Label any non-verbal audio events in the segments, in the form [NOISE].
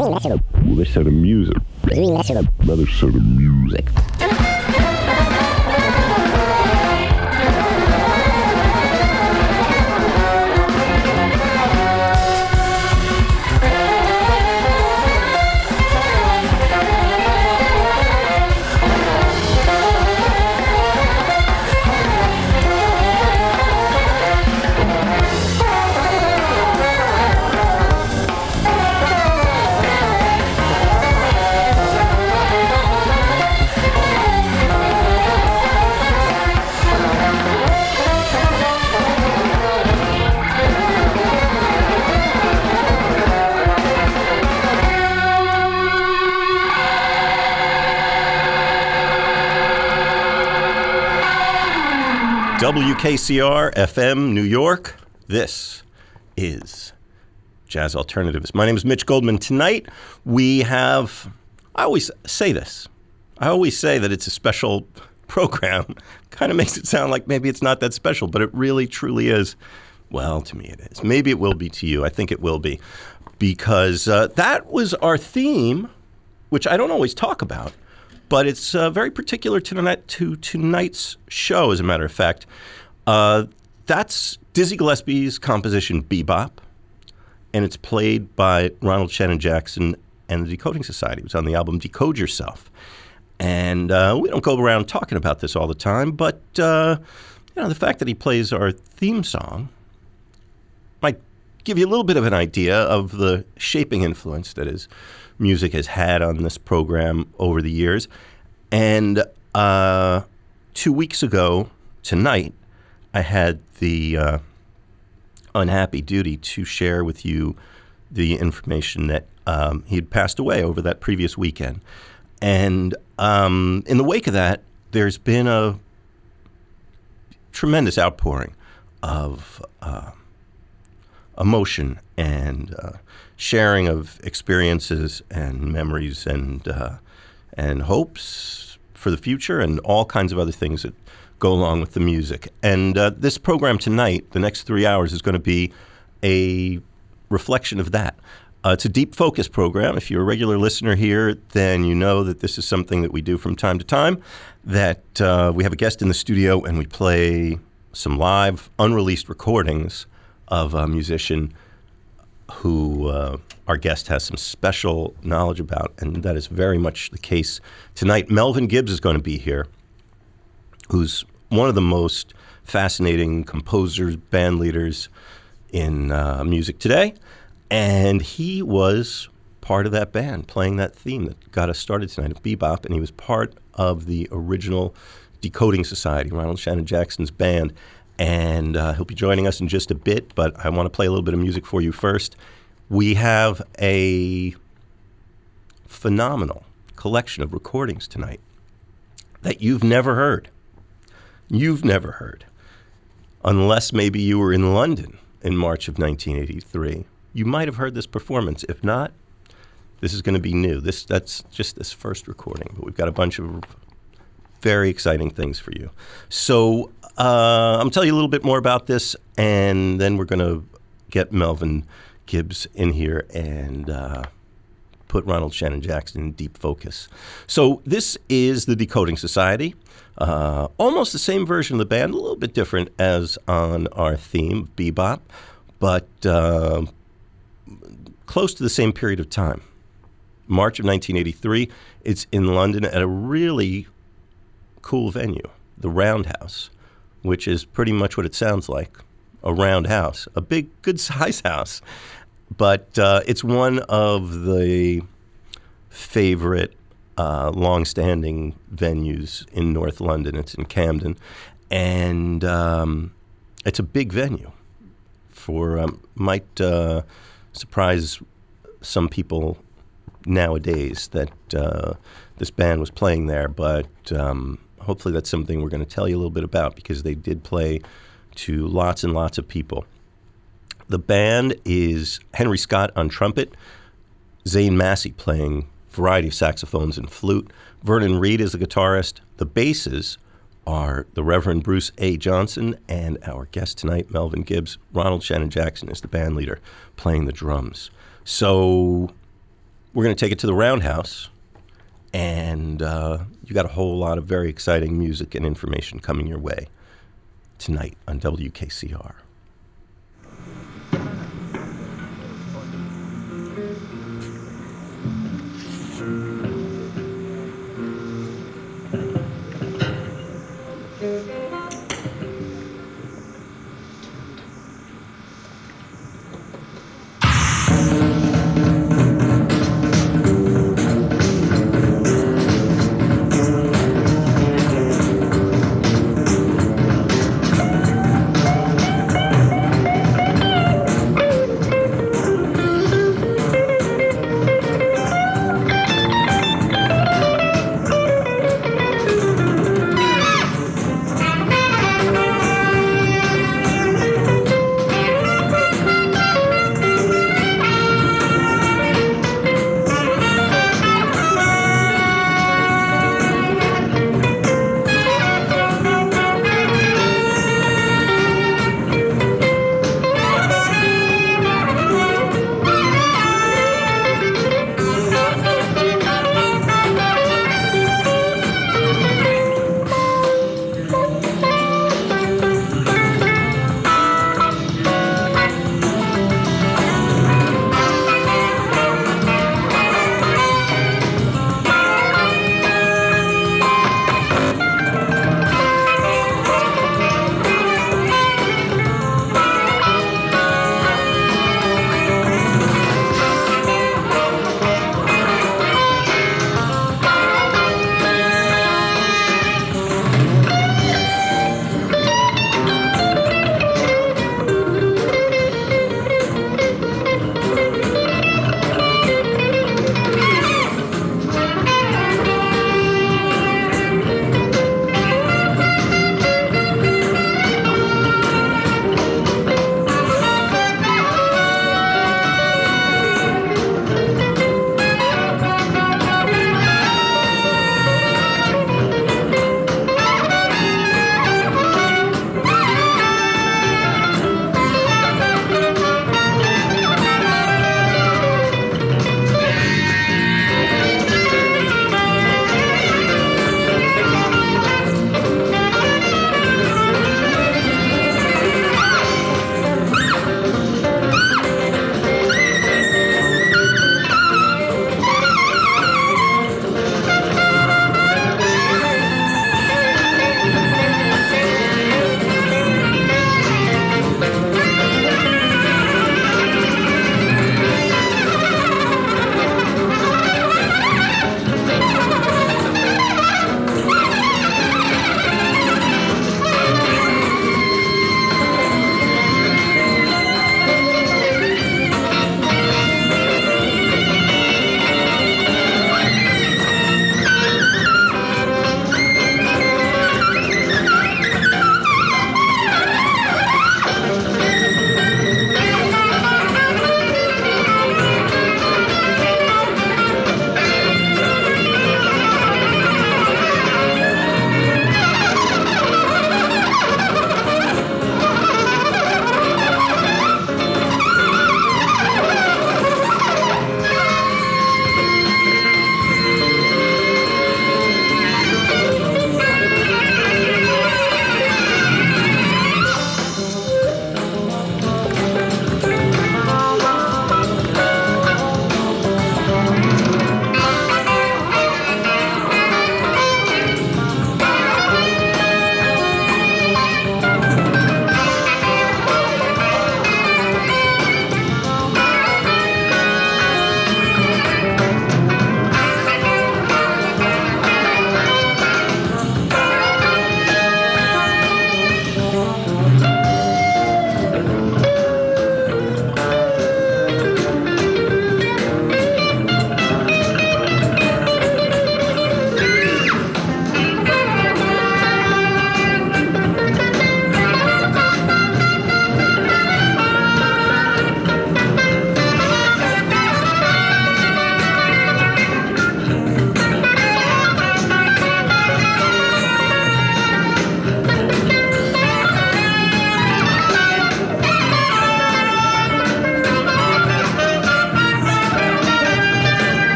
Another set of music. Another set of music. WKCR FM New York. This is Jazz Alternatives. My name is Mitch Goldman. Tonight we have, I always say this, I always say that it's a special program. [LAUGHS] kind of makes it sound like maybe it's not that special, but it really truly is. Well, to me it is. Maybe it will be to you. I think it will be. Because uh, that was our theme, which I don't always talk about but it's uh, very particular to, tonight, to tonight's show, as a matter of fact. Uh, that's Dizzy Gillespie's composition Bebop, and it's played by Ronald Shannon Jackson and the Decoding Society. It was on the album Decode Yourself. And uh, we don't go around talking about this all the time, but uh, you know the fact that he plays our theme song might give you a little bit of an idea of the shaping influence that his music has had on this program over the years. And uh, two weeks ago tonight, I had the uh, unhappy duty to share with you the information that um, he had passed away over that previous weekend. And um, in the wake of that, there's been a tremendous outpouring of uh, emotion and uh, sharing of experiences and memories and uh, and hopes for the future and all kinds of other things that go along with the music. And uh, this program tonight, the next three hours, is going to be a reflection of that. Uh, it's a deep focus program. If you're a regular listener here, then you know that this is something that we do from time to time. That uh, we have a guest in the studio and we play some live, unreleased recordings of a musician who uh, our guest has some special knowledge about, and that is very much the case tonight. Melvin Gibbs is going to be here, who's one of the most fascinating composers, band leaders in uh, music today, and he was part of that band playing that theme that got us started tonight at Bebop, and he was part of the original Decoding Society, Ronald Shannon Jackson's band and uh, he'll be joining us in just a bit. But I want to play a little bit of music for you first. We have a phenomenal collection of recordings tonight that you've never heard. You've never heard, unless maybe you were in London in March of 1983. You might have heard this performance. If not, this is going to be new. This that's just this first recording, but we've got a bunch of very exciting things for you. So uh, I'm going to tell you a little bit more about this, and then we're going to get Melvin Gibbs in here and uh, put Ronald Shannon Jackson in deep focus. So this is the Decoding Society. Uh, almost the same version of the band, a little bit different as on our theme, bebop, but uh, close to the same period of time. March of 1983. It's in London at a really cool venue, the Roundhouse which is pretty much what it sounds like a round house, a big, good [LAUGHS] size house. But uh, it's one of the favorite uh, long-standing venues in North London. It's in Camden, and um, it's a big venue. For um, might uh, surprise some people nowadays that uh, this band was playing there, but um, hopefully that's something we're going to tell you a little bit about because they did play to lots and lots of people. The band is Henry Scott on trumpet, Zane Massey playing variety of saxophones and flute, Vernon Reid is the guitarist. The basses are the Reverend Bruce A. Johnson and our guest tonight, Melvin Gibbs. Ronald Shannon Jackson is the band leader playing the drums. So we're going to take it to the Roundhouse, and uh, you got a whole lot of very exciting music and information coming your way tonight on WKCR.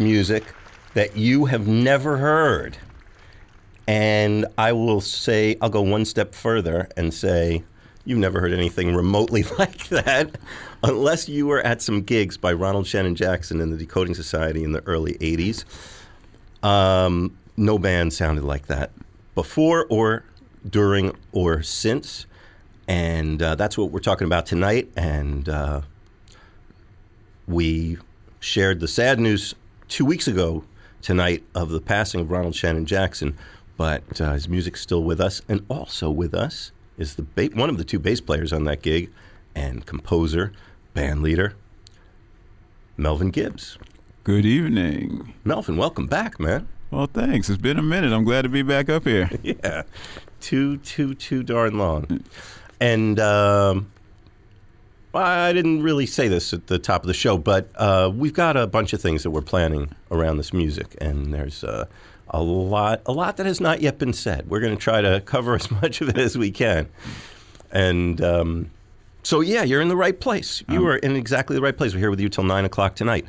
Music that you have never heard. And I will say, I'll go one step further and say, you've never heard anything remotely [LAUGHS] like that unless you were at some gigs by Ronald Shannon Jackson in the Decoding Society in the early 80s. Um, no band sounded like that before or during or since. And uh, that's what we're talking about tonight. And uh, we shared the sad news two weeks ago tonight of the passing of Ronald Shannon Jackson, but uh, his music's still with us. And also with us is the ba- one of the two bass players on that gig and composer, band leader, Melvin Gibbs. Good evening. Melvin, welcome back, man. Well, thanks. It's been a minute. I'm glad to be back up here. [LAUGHS] yeah, too, too, too darn long. And um, I didn't really say this at the top of the show, but uh, we've got a bunch of things that we're planning around this music, and there's uh, a lot, a lot that has not yet been said. We're going to try to cover as [LAUGHS] much of it as we can, and. Um, so yeah, you're in the right place. You Um, are in exactly the right place. We're here with you till nine o'clock tonight.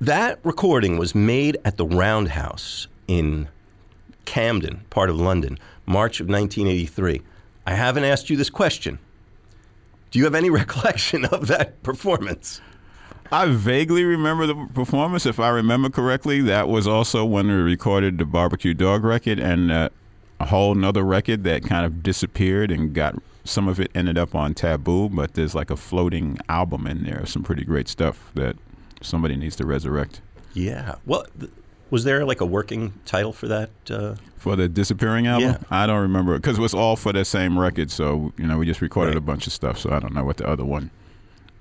That recording was made at the Roundhouse in Camden, part of London, March of 1983. I haven't asked you this question. Do you have any [LAUGHS] recollection of that performance? I vaguely remember the performance. If I remember correctly, that was also when we recorded the Barbecue Dog record and uh, a whole nother record that kind of disappeared and got some of it ended up on Taboo, but there's like a floating album in there, some pretty great stuff that somebody needs to resurrect. Yeah. Well, th- was there like a working title for that? Uh, For the disappearing album, Yeah. I don't remember because it was all for the same record. So you know, we just recorded Right. a bunch of stuff. So I don't know what the other one.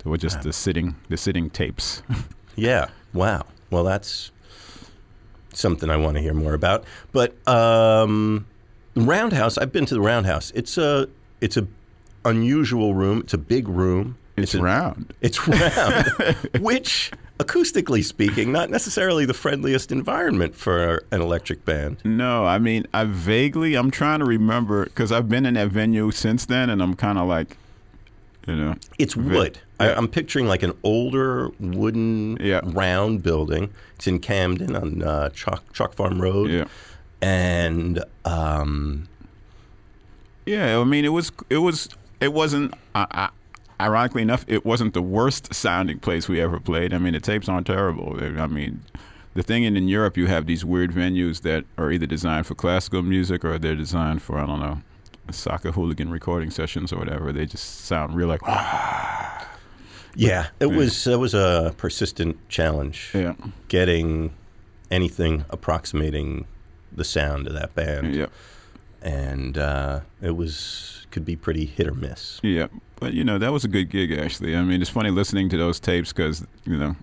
They were just the sitting, the sitting tapes. [LAUGHS] Yeah. Wow. Well, that's something I want to hear more about. But um, the Roundhouse, I've been to the Roundhouse. It's a it's a unusual room. It's a big room. It's a, round. It's round, [LAUGHS] which acoustically speaking, not necessarily the friendliest environment for an electric band. No, I mean, I vaguely, I'm trying to remember because I've been in that venue since then, and I'm kind of like, you know, It's wood. I, Yeah. I'm picturing like an older wooden Yeah. round building. It's in Camden on uh, Chalk, Chalk Farm Road. yeah, And um, yeah. I mean, it was, it was, it wasn't. I, I, ironically enough, it wasn't the worst sounding place we ever played. I mean, the tapes aren't terrible. I mean. The thing in, in Europe, you have these weird venues that are either designed for classical music or they're designed for I don't know, soccer hooligan recording sessions or whatever. They just sound real like yeah, it was it was a persistent challenge yeah, getting anything approximating the sound of that band, yeah. and uh, it was could be pretty hit or miss. Yeah, but you know that was a good gig actually. I mean, it's funny listening to those tapes because you know,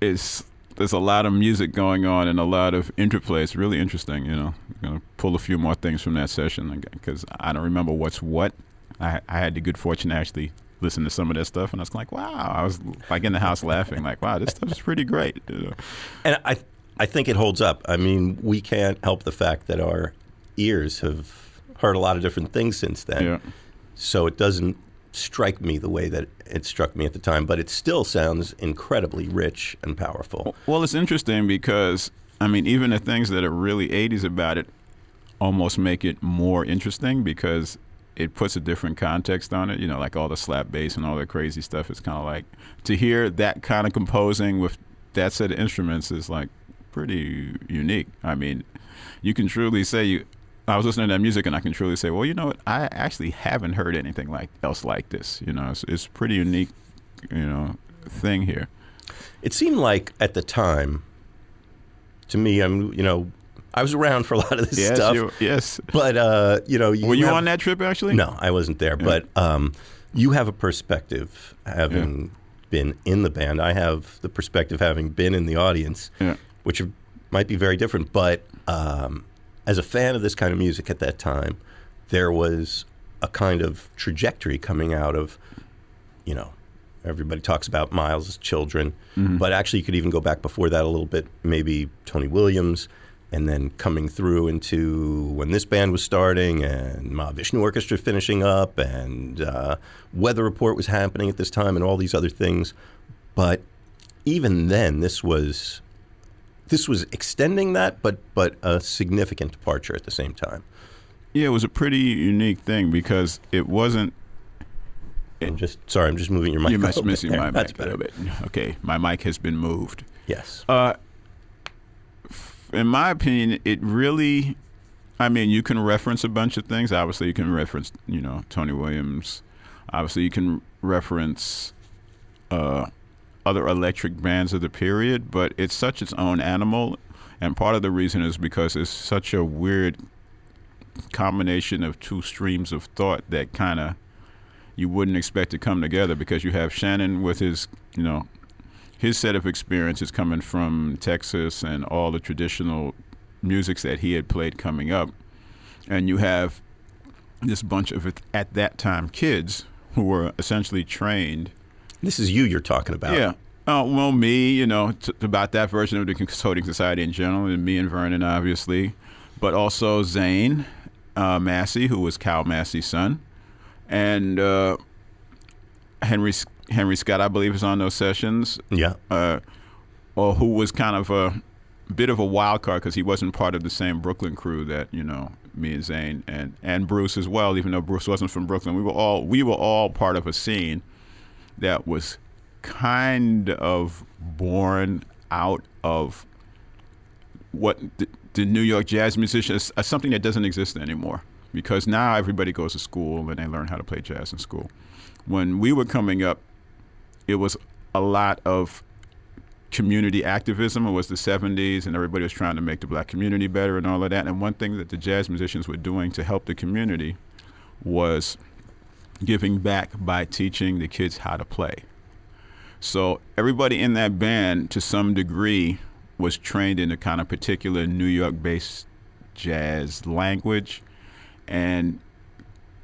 it's there's a lot of music going on and a lot of interplay. It's really interesting. You know, I'm gonna pull a few more things from that session because I don't remember what's what. I I had the good fortune to actually listen to some of that stuff, and I was like, wow, I was like in the house laughing, like, wow, this stuff is pretty great. You know? And I I think it holds up. I mean, we can't help the fact that our ears have heard a lot of different things since then. Yeah. So it doesn't strike me the way that it struck me at the time, but it still sounds incredibly rich and powerful. Well, it's interesting because I mean, even the things that are really '80s about it almost make it more interesting because it puts a different context on it. You know, like all the slap bass and all the crazy stuff. is kind of like to hear that kind of composing with that set of instruments is like pretty unique. I mean, you can truly say you. I was listening to that music and I can truly say, well, you know what? I actually haven't heard anything like else like this. You know, it's, it's a pretty unique, you know, thing here. It seemed like at the time, to me, I'm you know, I was around for a lot of this Yes, stuff, you- yes. but uh, you know, you Were you have- on that trip actually? No, I wasn't there. But um, you have a perspective having been in the band. I have the perspective having been in the audience, Yeah. which might be very different. But um, as a fan of this kind of music at that time, there was a kind of trajectory coming out of, you know, everybody talks about Miles' children, but actually you could even go back before that a little bit, maybe Tony Williams, and then coming through into when this band was starting and Mahavishnu Orchestra finishing up and uh, Weather Report was happening at this time and all these other things. But even then, this was this was extending that, but but a significant departure at the same time. Yeah, it was a pretty unique thing because it wasn't. I'm just sorry, I'm just moving your mic. You're missing my That's mic a little bit. Okay, my mic has been moved. Yes. Uh, in my opinion, it really. I mean, you can reference a bunch of things. Obviously, you can reference, you know, Tony Williams. Obviously, you can reference uh, other electric bands of the period, but it's such its own animal. And part of the reason is because it's such a weird combination of two streams of thought that kind of you wouldn't expect to come together because you have Shannon with his, you know, his set of experiences coming from Texas and all the traditional musics that he had played coming up, and you have this bunch of at that time kids who were essentially trained. This is you you're talking about. Yeah. Oh well, me, you know, t- about that version of the Consulting Society in general, and me and Vernon, obviously, but also Zane uh, Massey, who was Cal Massey's son, and uh, Henry Henry Scott, I believe, is on those sessions Yeah. uh, or who was kind of a bit of a wild card because he wasn't part of the same Brooklyn crew that you know me and Zane and and Bruce as well. Even though Bruce wasn't from Brooklyn, we were all we were all part of a scene that was kind of born out of what the, the New York jazz musicians uh, something that doesn't exist anymore because now everybody goes to school and they learn how to play jazz in school. When we were coming up, it was a lot of community activism. It was the 70s, and everybody was trying to make the black community better and all of that. And one thing that the jazz musicians were doing to help the community was giving back by teaching the kids how to play. So everybody in that band, to some degree, was trained in a kind of particular New York-based jazz language, and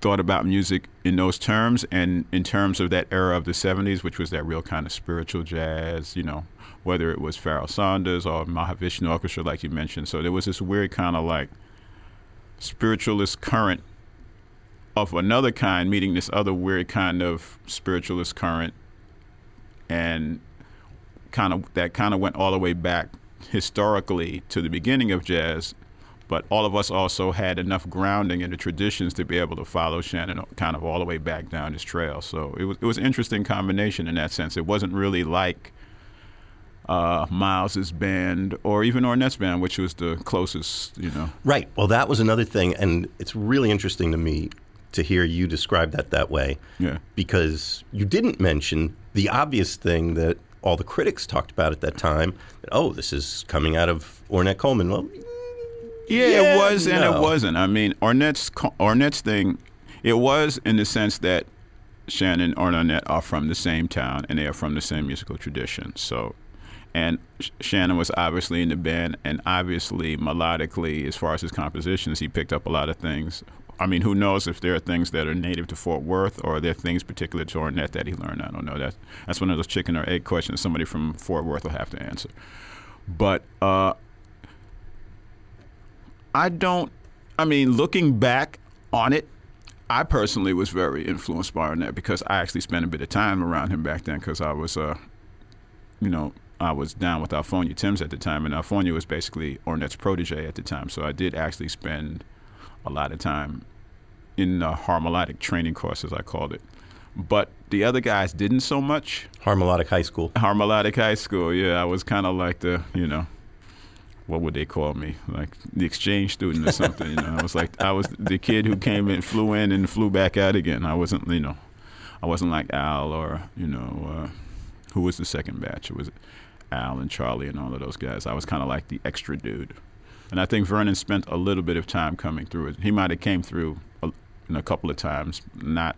thought about music in those terms and in terms of that era of the 70s, which was that real kind of spiritual jazz, you know, whether it was Pharoah Sanders or Mahavishnu Orchestra, like you mentioned. So there was this weird kind of like spiritualist current of another kind meeting this other weird kind of spiritualist current and kind of that kind of went all the way back historically to the beginning of jazz but all of us also had enough grounding in the traditions to be able to follow Shannon kind of all the way back down his trail. So it was it was an interesting combination in that sense. It wasn't really like uh, Miles's band or even Ornette's band, which was the closest, you know. Right. Well, that was another thing, and it's really interesting to me to hear you describe that that way. Yeah. Because you didn't mention the obvious thing that all the critics talked about at that time. That, oh, this is coming out of Ornette Coleman. Well, Yeah, Yeah, it was and it wasn't. I mean, Ornette's Ornette's thing, it was in the sense that Shannon and Ornette are from the same town and they are from the same musical tradition. So, and Shannon was obviously in the band, and obviously melodically, as far as his compositions, he picked up a lot of things. I mean, who knows if there are things that are native to Fort Worth or are there things particular to Ornette that he learned? I don't know. That's that's one of those chicken or egg questions somebody from Fort Worth will have to answer. But uh, I don't. I mean, looking back on it, I personally was very influenced by Ornette because I actually spent a bit of time around him back then because I was, uh, you know, I was down with Alfonia Tims at the time, and Alfonia was basically Ornette's protege at the time. So I did actually spend a lot of time in the harmolodic training course, as I called it. But the other guys didn't so much. Harmolodic High School. Harmolodic High School, yeah, I was kind of like the, you know, what would they call me? Like the exchange student or something. You know, I was like I was the kid who came in, flew in, and flew back out again. I wasn't, you know, I wasn't like Al or you know, uh, who was the second batch? It was Al and Charlie and all of those guys. I was kind of like the extra dude. And I think Vernon spent a little bit of time coming through it. He might have came through a, in a couple of times. Not,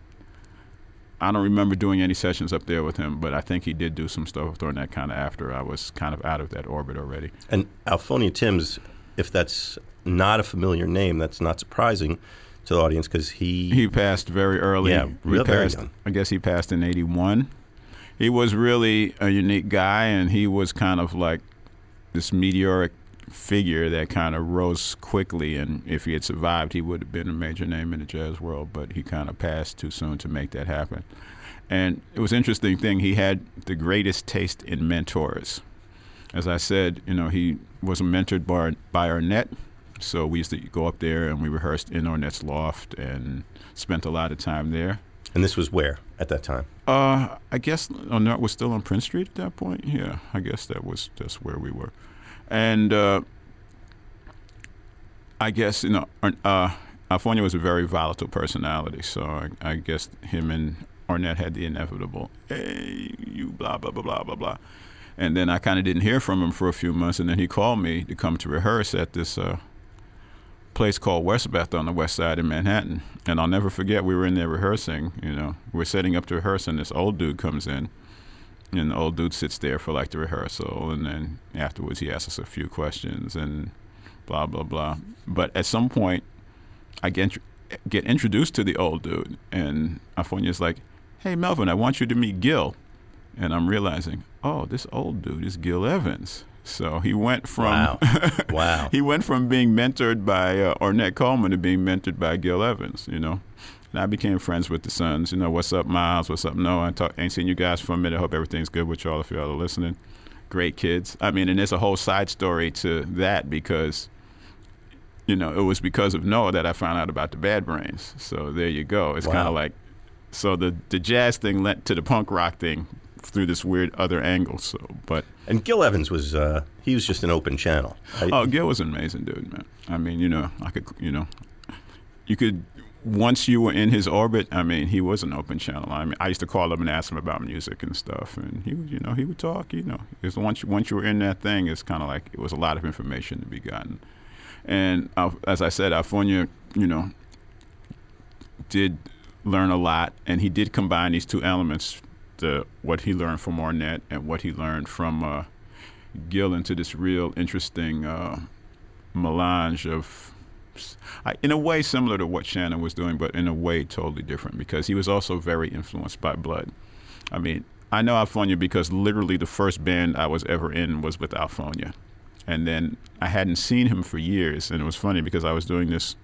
I don't remember doing any sessions up there with him, but I think he did do some stuff with Ornette kind of after I was kind of out of that orbit already. And Alfonia Tims, if that's not a familiar name, that's not surprising to the audience because he, He passed very early. Yeah, real- very young. I guess he passed in '81. He was really a unique guy, and he was kind of like this meteoric figure that kind of rose quickly. And if he had survived, he would have been a major name in the jazz world. But he kind of passed too soon to make that happen. And it was an interesting thing. He had the greatest taste in mentors. As I said, you know, he was mentored by, by Ornette. So we used to go up there and we rehearsed in Ornette's loft and spent a lot of time there. And this was where at that time? Uh, I guess Ornette was still on Prince Street at that point. Yeah, I guess that was just where we were. And uh, I guess, you know, uh, Alfonia was a very volatile personality. So I, I guess him and Ornette had the inevitable, hey, you blah, blah, blah, blah, blah, blah. And then I kind of didn't hear from him for a few months. And then he called me to come to rehearse at this uh, place called Westbeth on the west side in Manhattan. And I'll never forget, we were in there rehearsing, you know, we're setting up to rehearse, and this old dude comes in. And the old dude sits there for like the rehearsal. And then afterwards, he asks us a few questions and blah, blah, blah. But at some point, I get, get introduced to the old dude. And Alfonia's like, hey, Melvin, I want you to meet Gil. And I'm realizing, oh, this old dude is Gil Evans. So he went from Wow. [LAUGHS] Wow. he went from being mentored by uh, Ornette Coleman to being mentored by Gil Evans. You know, and I became friends with the sons. You know, what's up, Miles? What's up, Noah? I talk, ain't seen you guys for a minute. Hope everything's good with y'all. If y'all are listening, great kids. I mean, and there's a whole side story to that because. You know, it was because of Noah that I found out about the Bad Brains. So there you go. It's kind of like, so the the jazz thing led to the punk rock thing through this weird other angle. So, but And Gil Evans was uh, he was just an open channel. I- Oh, Gil was an amazing dude, man. I mean, you know, I could, you know, you could once you were in his orbit. I mean, he was an open channel. I mean, I used to call him and ask him about music and stuff, and he, would, you know, he would talk. You know, because once you, once you were in that thing, it's kind of like it was a lot of information to be gotten. And uh, as I said, Alfonia, you know, did learn a lot, and he did combine these two elements: the what he learned from Ornette and what he learned from. Uh, Gil into this real interesting uh, melange of, I- in a way, similar to what Shannon was doing, but in a way totally different because he was also very influenced by Blood. I mean, I know Alfonia because literally the first band I was ever in was with Alfonia. And then I hadn't seen him for years. And it was funny because I was doing this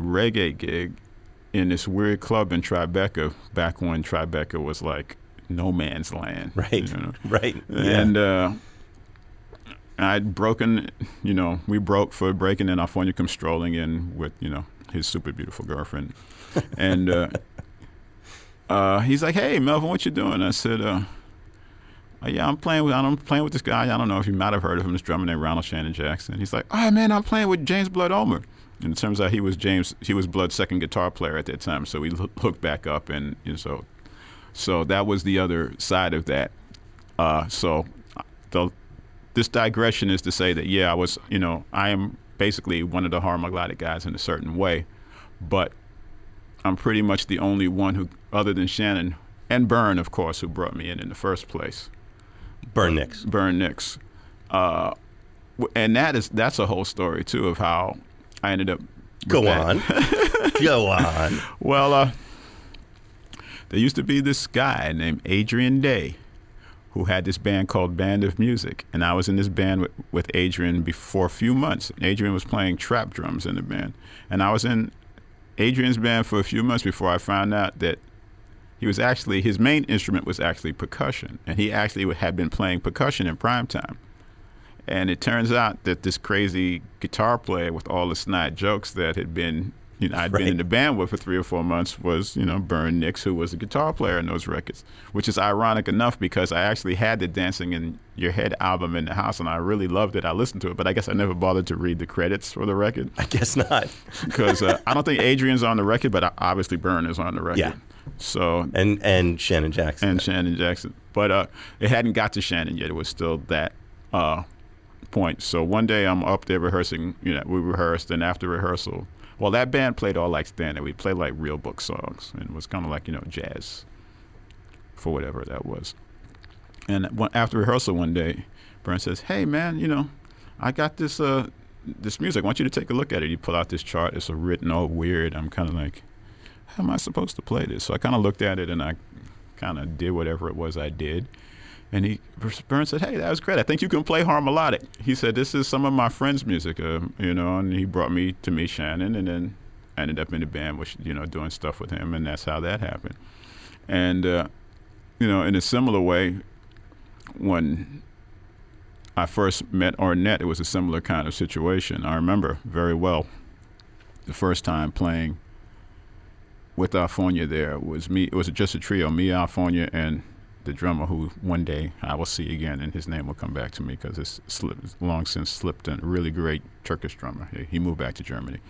reggae gig in this weird club in Tribeca back when Tribeca was like no man's land. right. you know? [LAUGHS] Right. And, yeah. Uh, And I'd broken, you know, we broke for breaking in. Alfonia comes strolling in with, you know, his super beautiful girlfriend. [LAUGHS] and uh, uh, he's like, hey, Melvin, what you doing? I said, uh, "Uh, yeah, I'm playing with I'm playing with this guy. I don't know if you might have heard of him. This drummer named Ronald Shannon Jackson. He's like, oh man, I'm playing with James Blood Ulmer. And it turns out he was James. He was Blood's second guitar player at that time. So we hoo- hooked back up, and you know, so so that was the other side of that. Uh, so uh, the this digression is to say that yeah, I was you know I am basically one of the Harmolodic guys in a certain way, but I'm pretty much the only one who, other than Shannon and Bern, of course, who brought me in in the first place. Bern Nix. Bern Nix, uh, and that is that's a whole story too of how I ended up. Go on. [LAUGHS] Go on. Well, uh, there used to be this guy named Adrian Day who had this band called Band of Music. And I was in this band with, with Adrian before a few months. Adrian was playing trap drums in the band. And I was in Adrian's band for a few months before I found out that he was actually, his main instrument was actually percussion. And he actually had been playing percussion in prime time. And it turns out that this crazy guitar player with all the snide jokes that had been, you know, I'd been in the band with for three or four months was, you know, Bern Nix, who was a guitar player in those records, which is ironic enough because I actually had the Dancing in Your Head album in the house and I really loved it. I listened to it, but I guess I never bothered to read the credits for the record I guess not. [LAUGHS] because uh, I don't think Adrian's on the record, but obviously Bern is on the record. Yeah. So And and Shannon Jackson. and Shannon Jackson. But uh, it hadn't got to Shannon yet. It was still that uh, point. So one day I'm up there rehearsing. You know, we rehearsed, and after rehearsal, well, that band played all like standard. We played like real book songs, and it was kind of like you know jazz, for whatever that was. And after rehearsal one day, Bern says, "Hey man, you know, I got this uh, this music. I want you to take a look at it." You pull out this chart. It's a written all weird. I'm kind of like, how am I supposed to play this? So I kind of looked at it and I kind of did whatever it was I did. And he, Bern said, "Hey, that was great. I think you can play harmolodic." He said, "This is some of my friends' music, uh, you know." And he brought me to meet Shannon, and then I ended up in the band, which you know, doing stuff with him, and that's how that happened. And uh, you know, in a similar way, when I first met Ornette, it was a similar kind of situation. I remember very well the first time playing with Alfonia there was me. It was just a trio, me, Alfonia, and the drummer who one day I will see again, and his name will come back to me because it's slipped, long since slipped. A really great Turkish drummer. He, he moved back to Germany.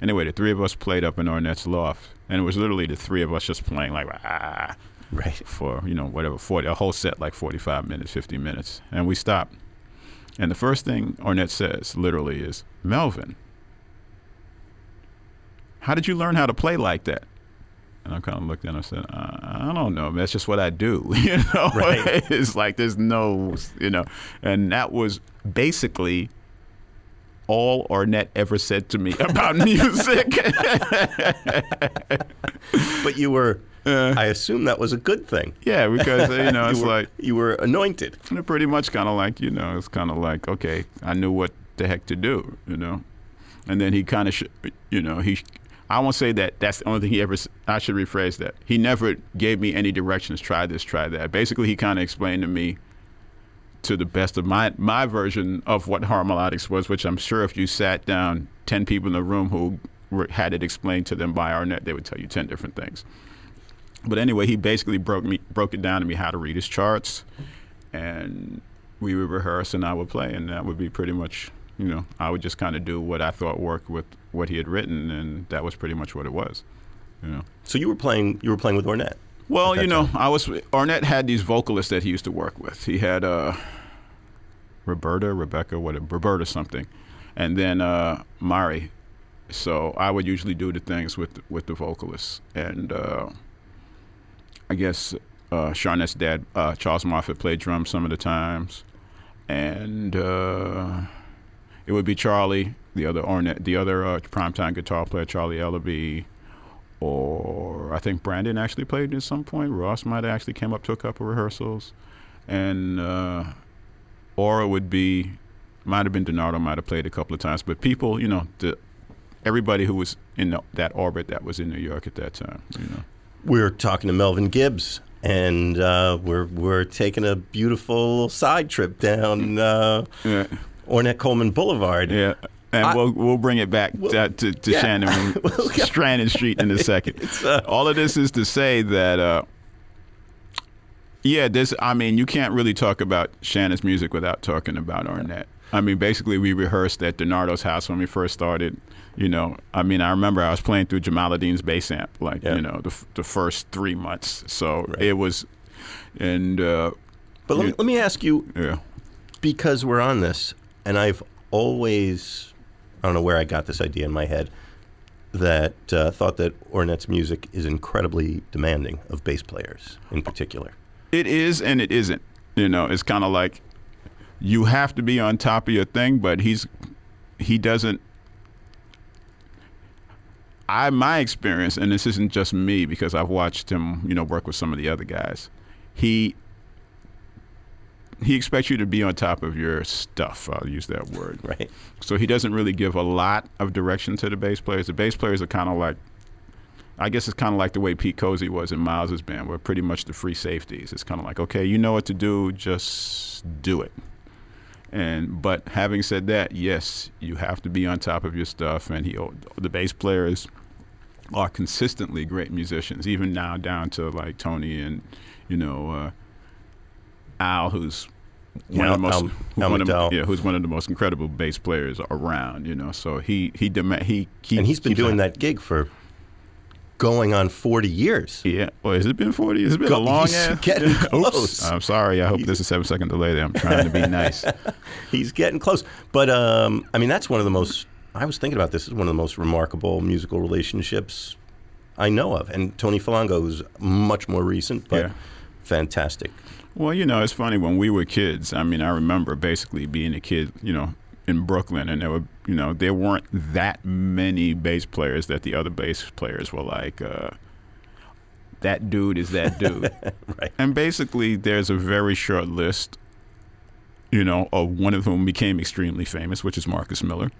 Anyway, the three of us played up in Ornette's loft, and it was literally the three of us just playing like ah, Right. for you know whatever forty a whole set like forty five minutes, fifty minutes, and we stopped. And the first thing Ornette says, literally, is Melvin. How did you learn how to play like that? And I kind of looked at him and said, I, I don't know. That's just what I do. [LAUGHS] You know, [LAUGHS] Right. [LAUGHS] it's like there's no, you know, and that was basically all Ornette ever said to me about music. But you were, I assume that was a good thing. yeah, because you know, it's you were, like you were anointed. Pretty much kind of like you know it's kind of like okay i knew what the heck to do you know and then he kind of sh- you know he i won't say that that's the only thing he ever I should rephrase that. He never gave me any directions try this try that. Basically he kind of explained to me to the best of my my version of what harmolodics was which i'm sure if you sat down 10 people in the room who were, had it explained to them by Ornette, they would tell you 10 different things. But anyway, he basically broke me broke it down to me how to read his charts, and we would rehearse and I would play, and that would be pretty much you know I would just kind of do what I thought worked with what he had written, and that was pretty much what it was, you know. So you were playing. You were playing with Ornette. Well, you know, time. I was Ornette had these vocalists that he used to work with. He had uh, Roberta, Rebecca, what Roberta something, and then uh, Mari. So I would usually do the things with with the vocalists, and uh, I guess uh, Charnett's dad, uh, Charles Moffett, played drums some of the times, and uh, it would be Charlie, the other Ornette, the other uh, primetime guitar player, Charlie Ellerbee, or I think Brandon actually played at some point. Ross might have actually came up to a couple rehearsals, and uh, or it would be might have been Denardo might have played a couple of times. But people, you know, the, everybody who was in the, that orbit that was in New York at that time, you know. We're talking to Melvin Gibbs, and uh, we're we're taking a beautiful side trip down uh, Yeah, Ornette Coleman Boulevard. yeah. And I- we'll we'll bring it back to, to, to yeah. Shannon [LAUGHS] We'll Stranded Street in a second. [LAUGHS] Uh, All of this is to say that uh, yeah, this I mean you can't really talk about Shannon's music without talking about Ornette. I mean basically we rehearsed at Denardo's house when we first started. You know, I mean I remember I was playing through Jamaaladeen's bass amp like Yeah. you know the the first three months. So Right. it was, and uh, But let me, let me ask you, yeah. because we're on this, and I've always, I don't know where I got this idea in my head, that uh, thought that Ornette's music is incredibly demanding of bass players in particular. It is and it isn't. You know, it's kind of like you have to be on top of your thing, but he's he doesn't. I my experience, and this isn't just me because I've watched him, you know, work with some of the other guys. He he expects you to be on top of your stuff. I'll use that word. Right. So he doesn't really give a lot of direction to the bass players. The bass players are kind of like, I guess it's kind of like the way Pete Cosey was in Miles's band. We're pretty much the free safeties. It's kind of like, okay, you know what to do, just do it. And but having said that, yes, you have to be on top of your stuff. And he, the bass players are consistently great musicians, even now down to like Tony and you know uh, Al, who's one Yeah, of the most Al- who- Al one of, yeah, who's one of the most incredible bass players around. You know, so he he dema- he, he And he's been keeps doing that gig for going on 40 years. Yeah, well, has it been forty? It's been Go- a long he's ass? getting [LAUGHS] close. I'm sorry. I hope there's a seven second delay there. I'm trying to be [LAUGHS] nice. He's getting close. But, um, I mean, that's one of the most, I was thinking about this, this is one of the most remarkable musical relationships I know of. And Tony Falanga is much more recent, but Yeah. fantastic. Well, you know, it's funny when we were kids. I mean, I remember basically being a kid, you know, in Brooklyn, and there were, you know, there weren't that many bass players that the other bass players were like, uh, that dude is that dude. [LAUGHS] Right. And basically, there's a very short list, you know, of one of whom became extremely famous, which is Marcus Miller.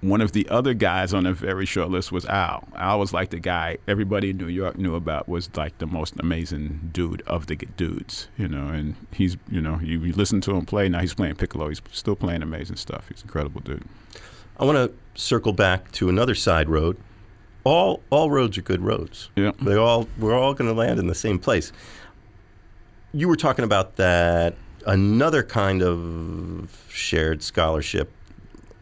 One of the other guys on a very short list was Al. Al was like the guy everybody in New York knew about. Was like the most amazing dude of the dudes, you know. And he's, you know, you, you listen to him play. Now he's playing piccolo. He's still playing amazing stuff. He's an incredible dude. I want to circle back to another side road. All all roads are good roads. Yeah. They all we're all going to land in the same place. You were talking about that another kind of shared scholarship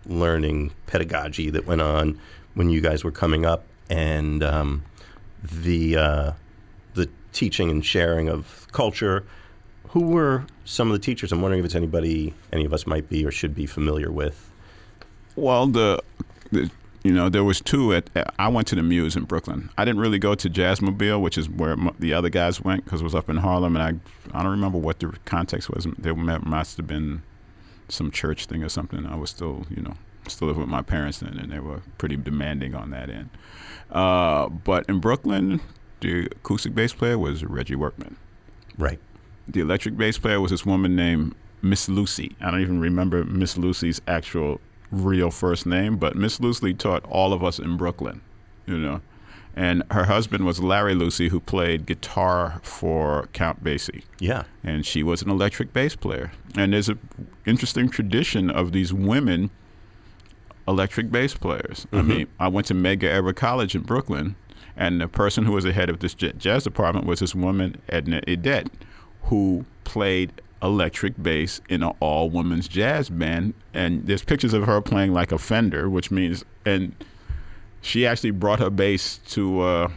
learning pedagogy that went on when you guys were coming up, and um, the uh, the teaching and sharing of culture. Who were some of the teachers? I'm wondering if it's anybody any of us might be or should be familiar with. Well, the, the you know there was two at, I went to the Muse in Brooklyn. I didn't really go to Jazzmobile, which is where the other guys went because it was up in Harlem, and I I don't remember what the context was. There must have been some church thing or something. I was still you know still living with my parents then, and they were pretty demanding on that end. Uh, but in Brooklyn, the acoustic bass player was Reggie Workman. Right. The electric bass player was this woman named Miss Lucy. I don't even remember Miss Lucy's actual real first name, but Miss Lucy taught all of us in Brooklyn, you know. And her husband was Larry Lucy, who played guitar for Count Basie. Yeah. And she was an electric bass player. And there's an interesting tradition of these women electric bass players. I mm-hmm. mean, I went to Medgar Evers College in Brooklyn, and the person who was the head of this j- jazz department was this woman, Edna Edet, who played electric bass in an all women's jazz band. And there's pictures of her playing like a Fender, which means, and she actually brought her bass to uh,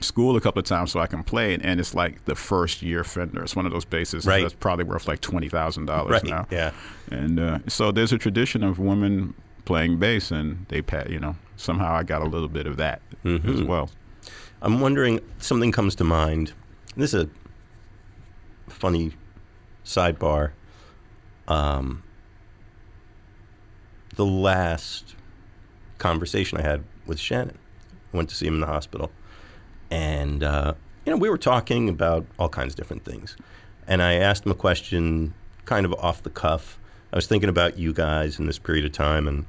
school a couple of times so I can play it. And it's like the first year Fender. It's one of those basses Right. that's probably worth like $20,000 Right. now. Yeah. And uh, so there's a tradition of women playing bass, and they, pa- you know, somehow I got a little bit of that as well. I'm wondering, something comes to mind. This is a funny sidebar. Um, the last conversation I had with Shannon, I went to see him in the hospital. And, uh, you know, we were talking about all kinds of different things. And I asked him a question kind of off the cuff. I was thinking about you guys in this period of time, and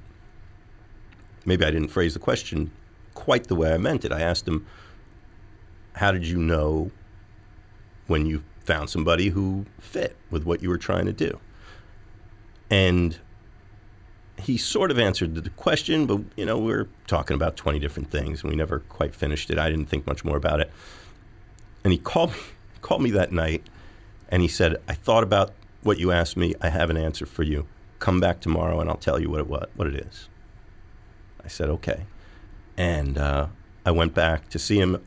maybe I didn't phrase the question quite the way I meant it. I asked him, How did you know when you found somebody who fit with what you were trying to do? And he sort of answered the question, but you know, we are talking about 20 different things and we never quite finished it. I didn't think much more about it. And he called me, [LAUGHS] called me that night and he said, I thought about what you asked me. I have an answer for you. Come back tomorrow and I'll tell you what it, what, what it is. I said, okay. And uh, I went back to see him.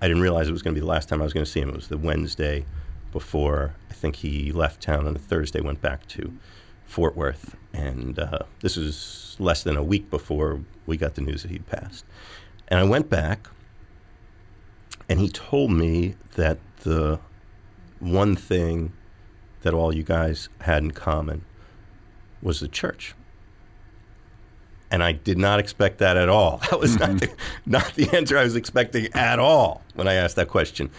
I didn't realize it was going to be the last time I was going to see him. It was the Wednesday before I think he left town on a Thursday, went back to Fort Worth. And uh, this was less than a week before we got the news that he'd passed. And I went back, and he told me that the one thing that all you guys had in common was the church. And I did not expect that at all. [LAUGHS] That was not the, not the answer I was expecting at all when I asked that question.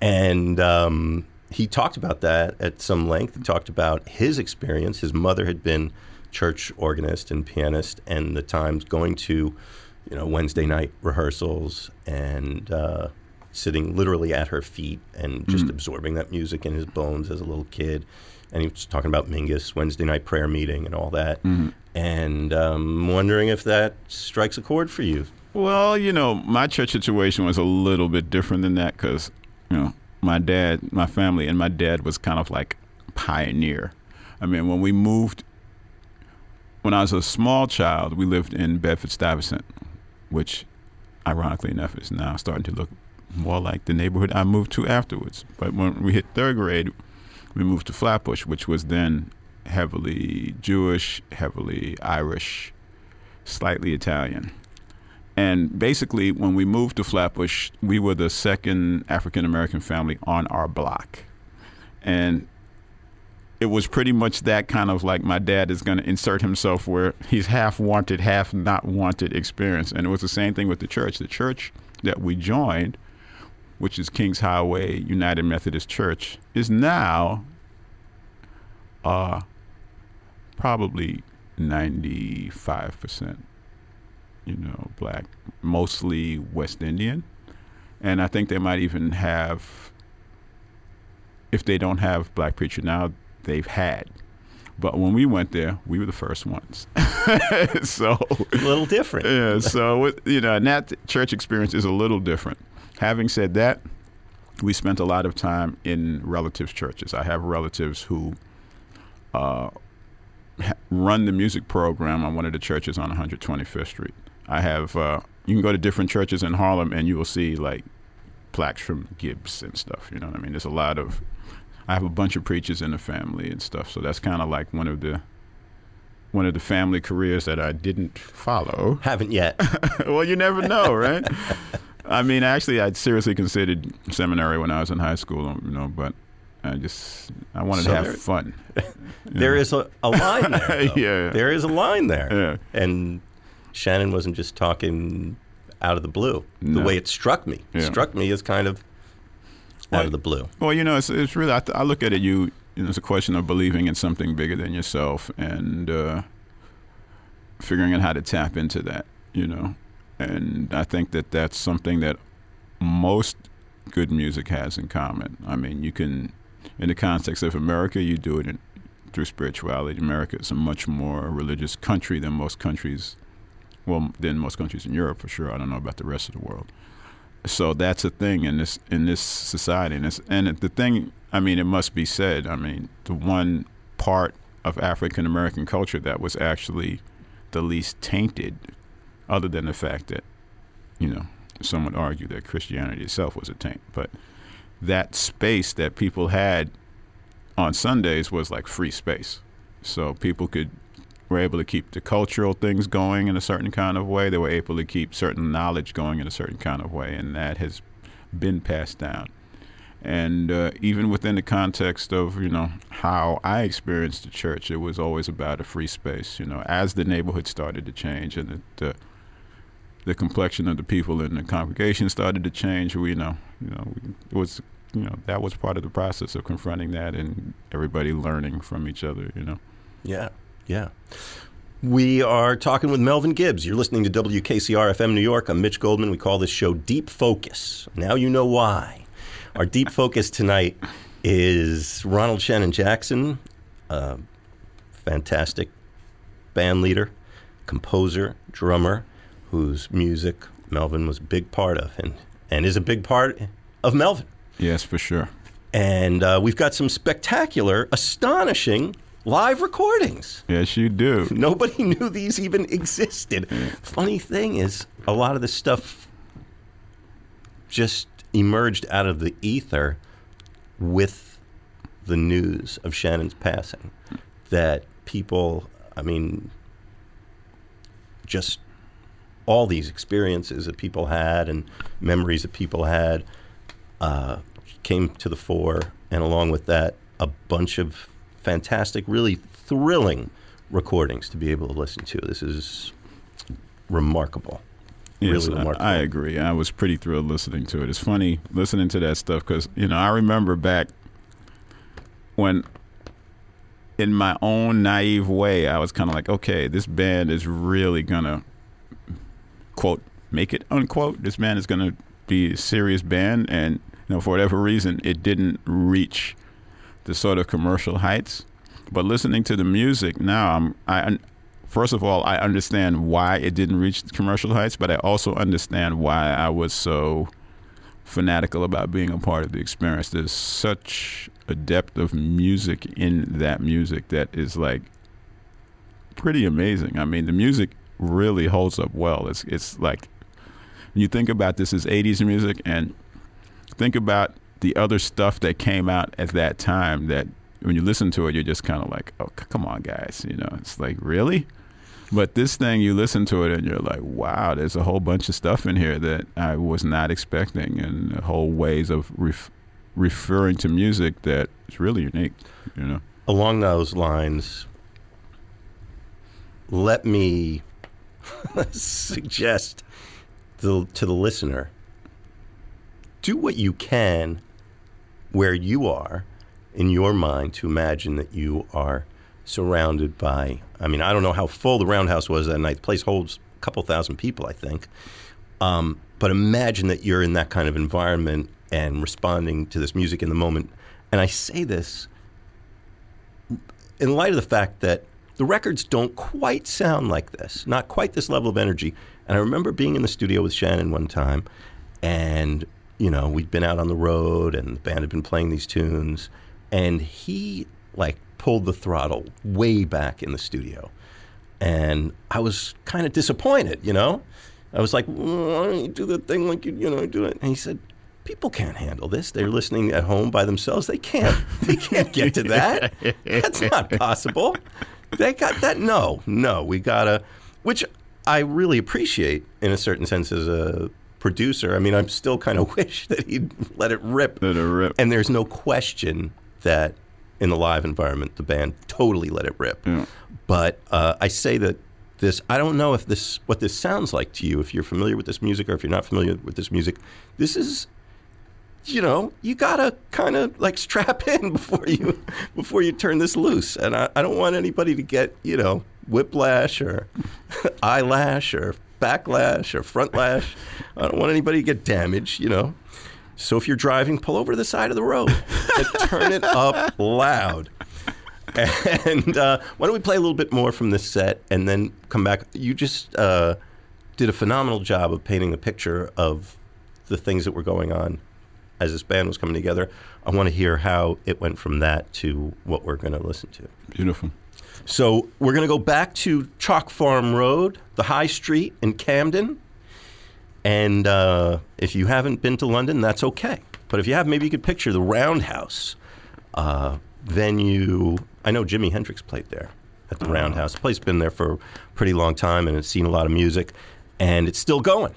And um, he talked about that at some length. He talked about his experience. His mother had been church organist and pianist, and the times going to, you know, Wednesday night rehearsals and uh, sitting literally at her feet and just absorbing that music in his bones as a little kid. And he was talking about Mingus, Wednesday night prayer meeting, and all that. And um, wondering if that strikes a chord for you. Well, you know, my church situation was a little bit different than that because, you know, my dad, my family, and my dad was kind of like pioneer. I mean, when we moved, when I was a small child, we lived in Bedford Stuyvesant, which, ironically enough, is now starting to look more like the neighborhood I moved to afterwards. But when we hit third grade, we moved to Flatbush, which was then heavily Jewish, heavily Irish, slightly Italian. And basically, when we moved to Flatbush, we were the second African American family on our block. And it was pretty much that kind of like my dad is going to insert himself where he's half wanted, half not wanted experience. And it was the same thing with the church. The church that we joined, which is Kings Highway United Methodist Church, is now uh, probably ninety-five percent, you know, black, mostly West Indian, and I think they might even have, if they don't have black preacher now, they've had. But when we went there, we were the first ones. [LAUGHS] so A little different. yeah, so you know, and that church experience is a little different. Having said that, we spent a lot of time in relatives' churches. I have relatives who uh, run the music program on one of the churches on 125th Street. I have. Uh, you can go to different churches in Harlem, and you will see like plaques from Gibbs and stuff. You know what I mean? There's a lot of. I have a bunch of preachers in the family and stuff, so that's kind of like one of the one of the family careers that I didn't follow. Haven't yet. [LAUGHS] well, you never know, right? I mean, actually, I'd seriously considered seminary when I was in high school, you know, but I just I wanted So to have there- fun. [LAUGHS] There is a, a line there. [LAUGHS] Yeah. There is a line there. Yeah. And Shannon wasn't just talking out of the blue. The way it struck me. It Yeah. struck me as kind of out Well, of the blue. Well, you know, it's, it's really I, th- I look at it. You, you know, it's a question of believing in something bigger than yourself and uh, figuring out how to tap into that. You know, and I think that that's something that most good music has in common. I mean, you can, in the context of America, you do it in, through spirituality. America is a much more religious country than most countries. Well, than most countries in Europe, for sure. I don't know about the rest of the world. So that's a thing in this in this society. And, and the thing i mean it must be said i mean the one part of african american culture that was actually the least tainted other than the fact that you know some would argue that christianity itself was a taint. But that space that people had on sundays was like free space. So people could were able to keep the cultural things going in a certain kind of way. They were able to keep certain knowledge going in a certain kind of way, and that has been passed down. And uh, even within the context of you know how I experienced the church, it was always about a free space. You know, as the neighborhood started to change and the the, the complexion of the people in the congregation started to change, we you know you know it was you know that was part of the process of confronting that and everybody learning from each other. You know. Yeah, yeah. We are talking with Melvin Gibbs. You're listening to WKCR FM New York. I'm Mitch Goldman. We call this show Deep Focus. Now you know why. Our deep focus tonight is Ronald Shannon Jackson, a fantastic band leader, composer, drummer, whose music Melvin was a big part of and, and is a big part of Melvin. Yes, for sure. And uh, we've got some spectacular, astonishing live recordings. Yes, you do. [LAUGHS] Nobody knew these even existed. Funny thing is, a lot of this stuff just emerged out of the ether with the news of Shannon's passing. That people, I mean, just all these experiences that people had and memories that people had uh, came to the fore, and along with that, a bunch of fantastic, really thrilling recordings to be able to listen to. This is remarkable. Yes, really I- remarkable. I, agree. I was pretty thrilled listening to it. It's funny listening to that stuff because you know I remember back when, in my own naive way, I was kind of like, okay, this band is really gonna quote make it unquote. This band is gonna be a serious band, and you know for whatever reason, it didn't reach the sort of commercial heights. But listening to the music now, I'm I first of all, I understand why it didn't reach commercial heights, but I also understand why I was so fanatical about being a part of the experience. There's such a depth of music in that music that is like pretty amazing. I mean, the music really holds up well. It's it's like you think about this as 80s music and think about the other stuff that came out at that time that when you listen to it, you're just kind of like, oh, c- come on, guys. You know, it's like, really? But this thing, you listen to it and you're like, wow, there's a whole bunch of stuff in here that I was not expecting, and whole ways of ref- referring to music that is really unique. You know, Along those lines, let me [LAUGHS] suggest to the listener do what you can where you are in your mind to imagine that you are surrounded by. I mean, I don't know how full the Roundhouse was that night. The place holds a couple thousand people, I think. Um, but imagine that you're in that kind of environment and responding to this music in the moment. And I say this in light of the fact that the records don't quite sound like this, not quite this level of energy. And I remember being in the studio with Shannon one time, and you know we'd been out on the road, and the band had been playing these tunes, and he like pulled the throttle way back in the studio, and I was kind of disappointed, you know. I was like, "Why don't you do the thing like you, you know, do it?" And he said, "People can't handle this. They're listening at home by themselves. They can't. They can't get to that. That's not possible. They got that. No, no. We gotta." Which I really appreciate in a certain sense as a producer. I mean, I'm still kind of [LAUGHS] wish that he'd let it rip. Let it rip. And there's no question that in the live environment, the band totally let it rip. Yeah. But uh, I say that this, I don't know if this, what this sounds like to you, if you're familiar with this music or if you're not familiar with this music. This is, you know, you gotta kind of like strap [LAUGHS] in before you, before you turn this loose. And I, I don't want anybody to get, you know, whiplash or [LAUGHS] eyelash or backlash or front lash. I don't want anybody to get damaged, you know. So if you're driving, pull over to the side of the road and turn it up loud. And uh, why don't we play a little bit more from this set and then come back? You just uh, did a phenomenal job of painting the picture of the things that were going on as this band was coming together. I want to hear how it went from that to what we're going to listen to. Beautiful. So we're going to go back to Chalk Farm Road, the High Street in Camden. And uh, if you haven't been to London, that's okay. But if you have, maybe you could picture the Roundhouse uh, venue. I know Jimi Hendrix played there at the Roundhouse. The place has been there for a pretty long time, and it's seen a lot of music, and it's still going.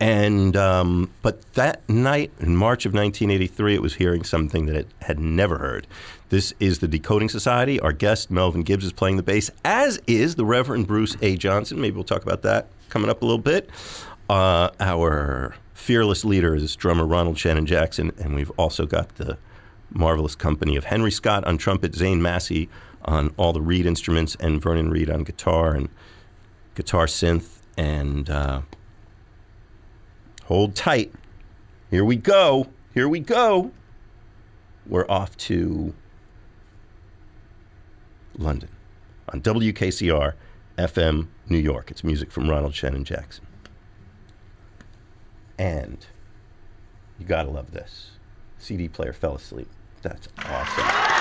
And um, but that night in March of 1983, it was hearing something that it had never heard. This is the Decoding Society. Our guest Melvin Gibbs is playing the bass, as is the Reverend Bruce A. Johnson. Maybe we'll talk about that coming up a little bit. Uh, our fearless leader is drummer Ronald Shannon Jackson, and we've also got the marvelous company of Henry Scott on trumpet, Zane Massey on all the reed instruments, and Vernon Reid on guitar and guitar synth. And uh, hold tight. Here we go. Here we go. We're off to London on WKCR FM New York. It's music from Ronald Shannon Jackson. And you gotta love this. CD player fell asleep. That's awesome.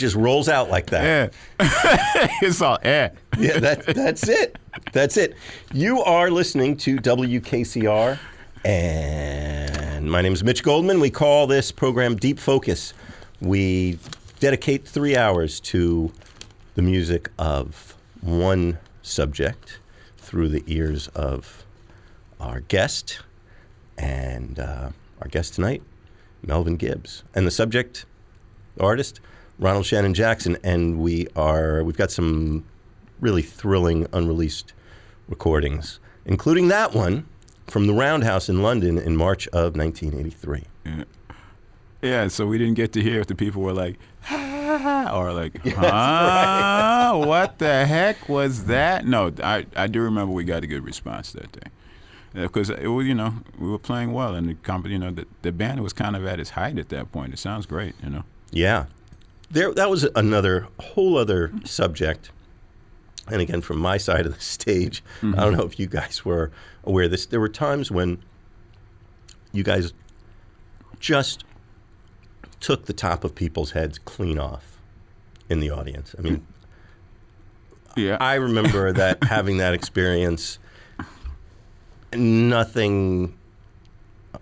Just rolls out like that. Yeah. [LAUGHS] it's all eh. yeah, that, that's it. That's it. You are listening to WKCR, and my name is Mitch Goldman. We call this program Deep Focus. We dedicate three hours to the music of one subject through the ears of our guest, and uh, our guest tonight, Melvin Gibbs, and the subject, artist, Ronald Shannon Jackson, and we are we've got some really thrilling unreleased recordings, including that one from the Roundhouse in London in March of 1983. Yeah, yeah so we didn't get to hear if the people were like, or like, [LAUGHS] huh? [LAUGHS] What the heck was that? No, I, I do remember we got a good response that day. Because it was, you know, we were playing well, and the company, you know, the, the band was kind of at its height at that point. It sounds great, you know. Yeah, there that was another whole other subject. And again, from my side of the stage, I don't know if you guys were aware of this. There were times when you guys just took the top of people's heads clean off in the audience. I mean, Yeah. I remember [LAUGHS] that having that experience. Nothing.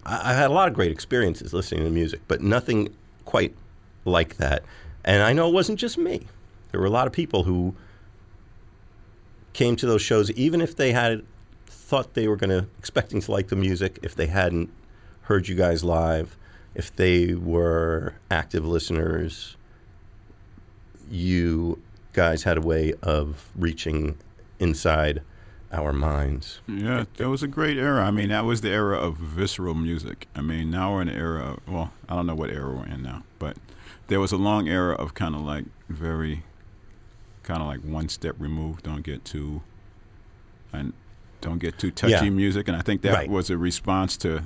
I, I had a lot of great experiences listening to music, but nothing quite like that. And I know it wasn't just me. There were a lot of people who came to those shows, even if they had thought they were going to expecting to like the music, if they hadn't heard you guys live, if they were active listeners, you guys had a way of reaching inside our minds. Yeah, that was a great era. I mean, that was the era of visceral music. I mean, now we're in an era of, well, I don't know what era we're in now, but there was a long era of kind of like very, kind of like one step removed. Don't get too, and don't get too touchy Yeah. music. And I think that Right. was a response to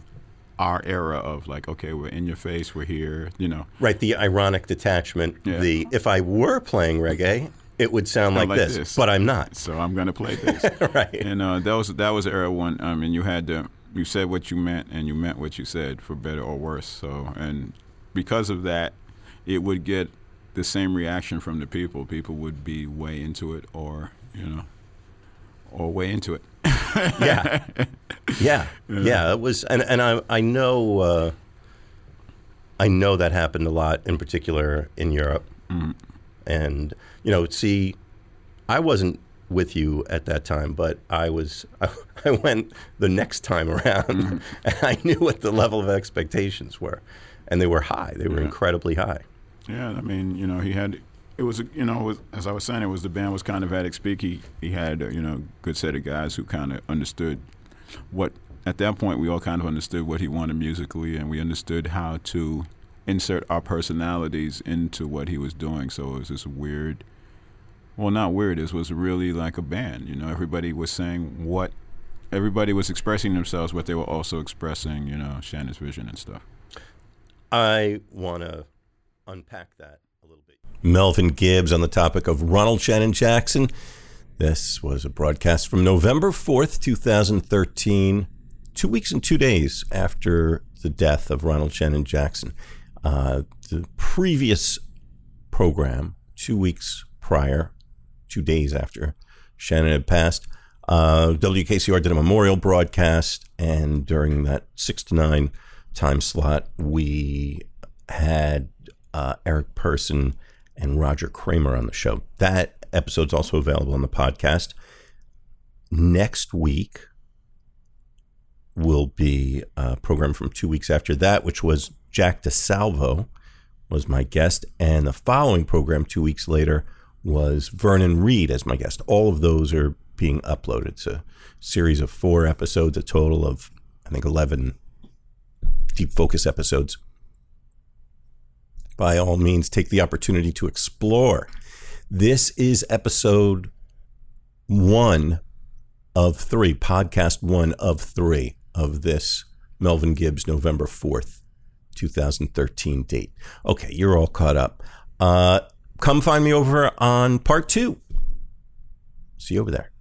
our era of like, okay, we're in your face, we're here, you know. Right, the ironic detachment. Yeah. The if I were playing reggae, it would sound like, like this, this. but I'm not. So I'm gonna play [LAUGHS] this. right. And uh, that was that was the era when I mean you had to you said what you meant and you meant what you said for better or worse. So and because of that, it would get the same reaction from the people. People would be way into it or you know or way into it. [LAUGHS] yeah, yeah, yeah. It was, and and I I know uh, I know that happened a lot, in particular in Europe, and you know, see, I wasn't with you at that time, but I was. I, [LAUGHS] I went the next time around, and [LAUGHS] I knew what the level of expectations were, and they were high. They were Yeah. incredibly high. Yeah, I mean, you know, he had it was you know, as I was saying, it was the band was kind of at its peak. He he had a, you know good set of guys who kind of understood what at that point we all kind of understood what he wanted musically, and we understood how to insert our personalities into what he was doing. So it was this weird. Well, not weird. It was really like a band. You know, everybody was saying what. Everybody was expressing themselves, but they were also expressing, you know, Shannon's vision and stuff. I want to unpack that a little bit. Melvin Gibbs on the topic of Ronald Shannon Jackson. This was a broadcast from November 4th, 2013, two weeks and two days after the death of Ronald Shannon Jackson. Uh, the previous program, two weeks prior, two days after Shannon had passed, uh, WKCR did a memorial broadcast, and during that six to nine time slot, we had uh, Eric Person and Roger Kramer on the show. That episode's also available on the podcast. Next week will be a program from two weeks after that, which was Jack DeSalvo was my guest, and the following program two weeks later was Vernon Reid as my guest. All of those are being uploaded. It's a series of four episodes, a total of I think eleven deep focus episodes. By all means, take the opportunity to explore. This is episode one of three, podcast one of three of this Melvin Gibbs November 4th, 2013 date. Okay, you're all caught up. Uh, come find me over on part two. See you over there.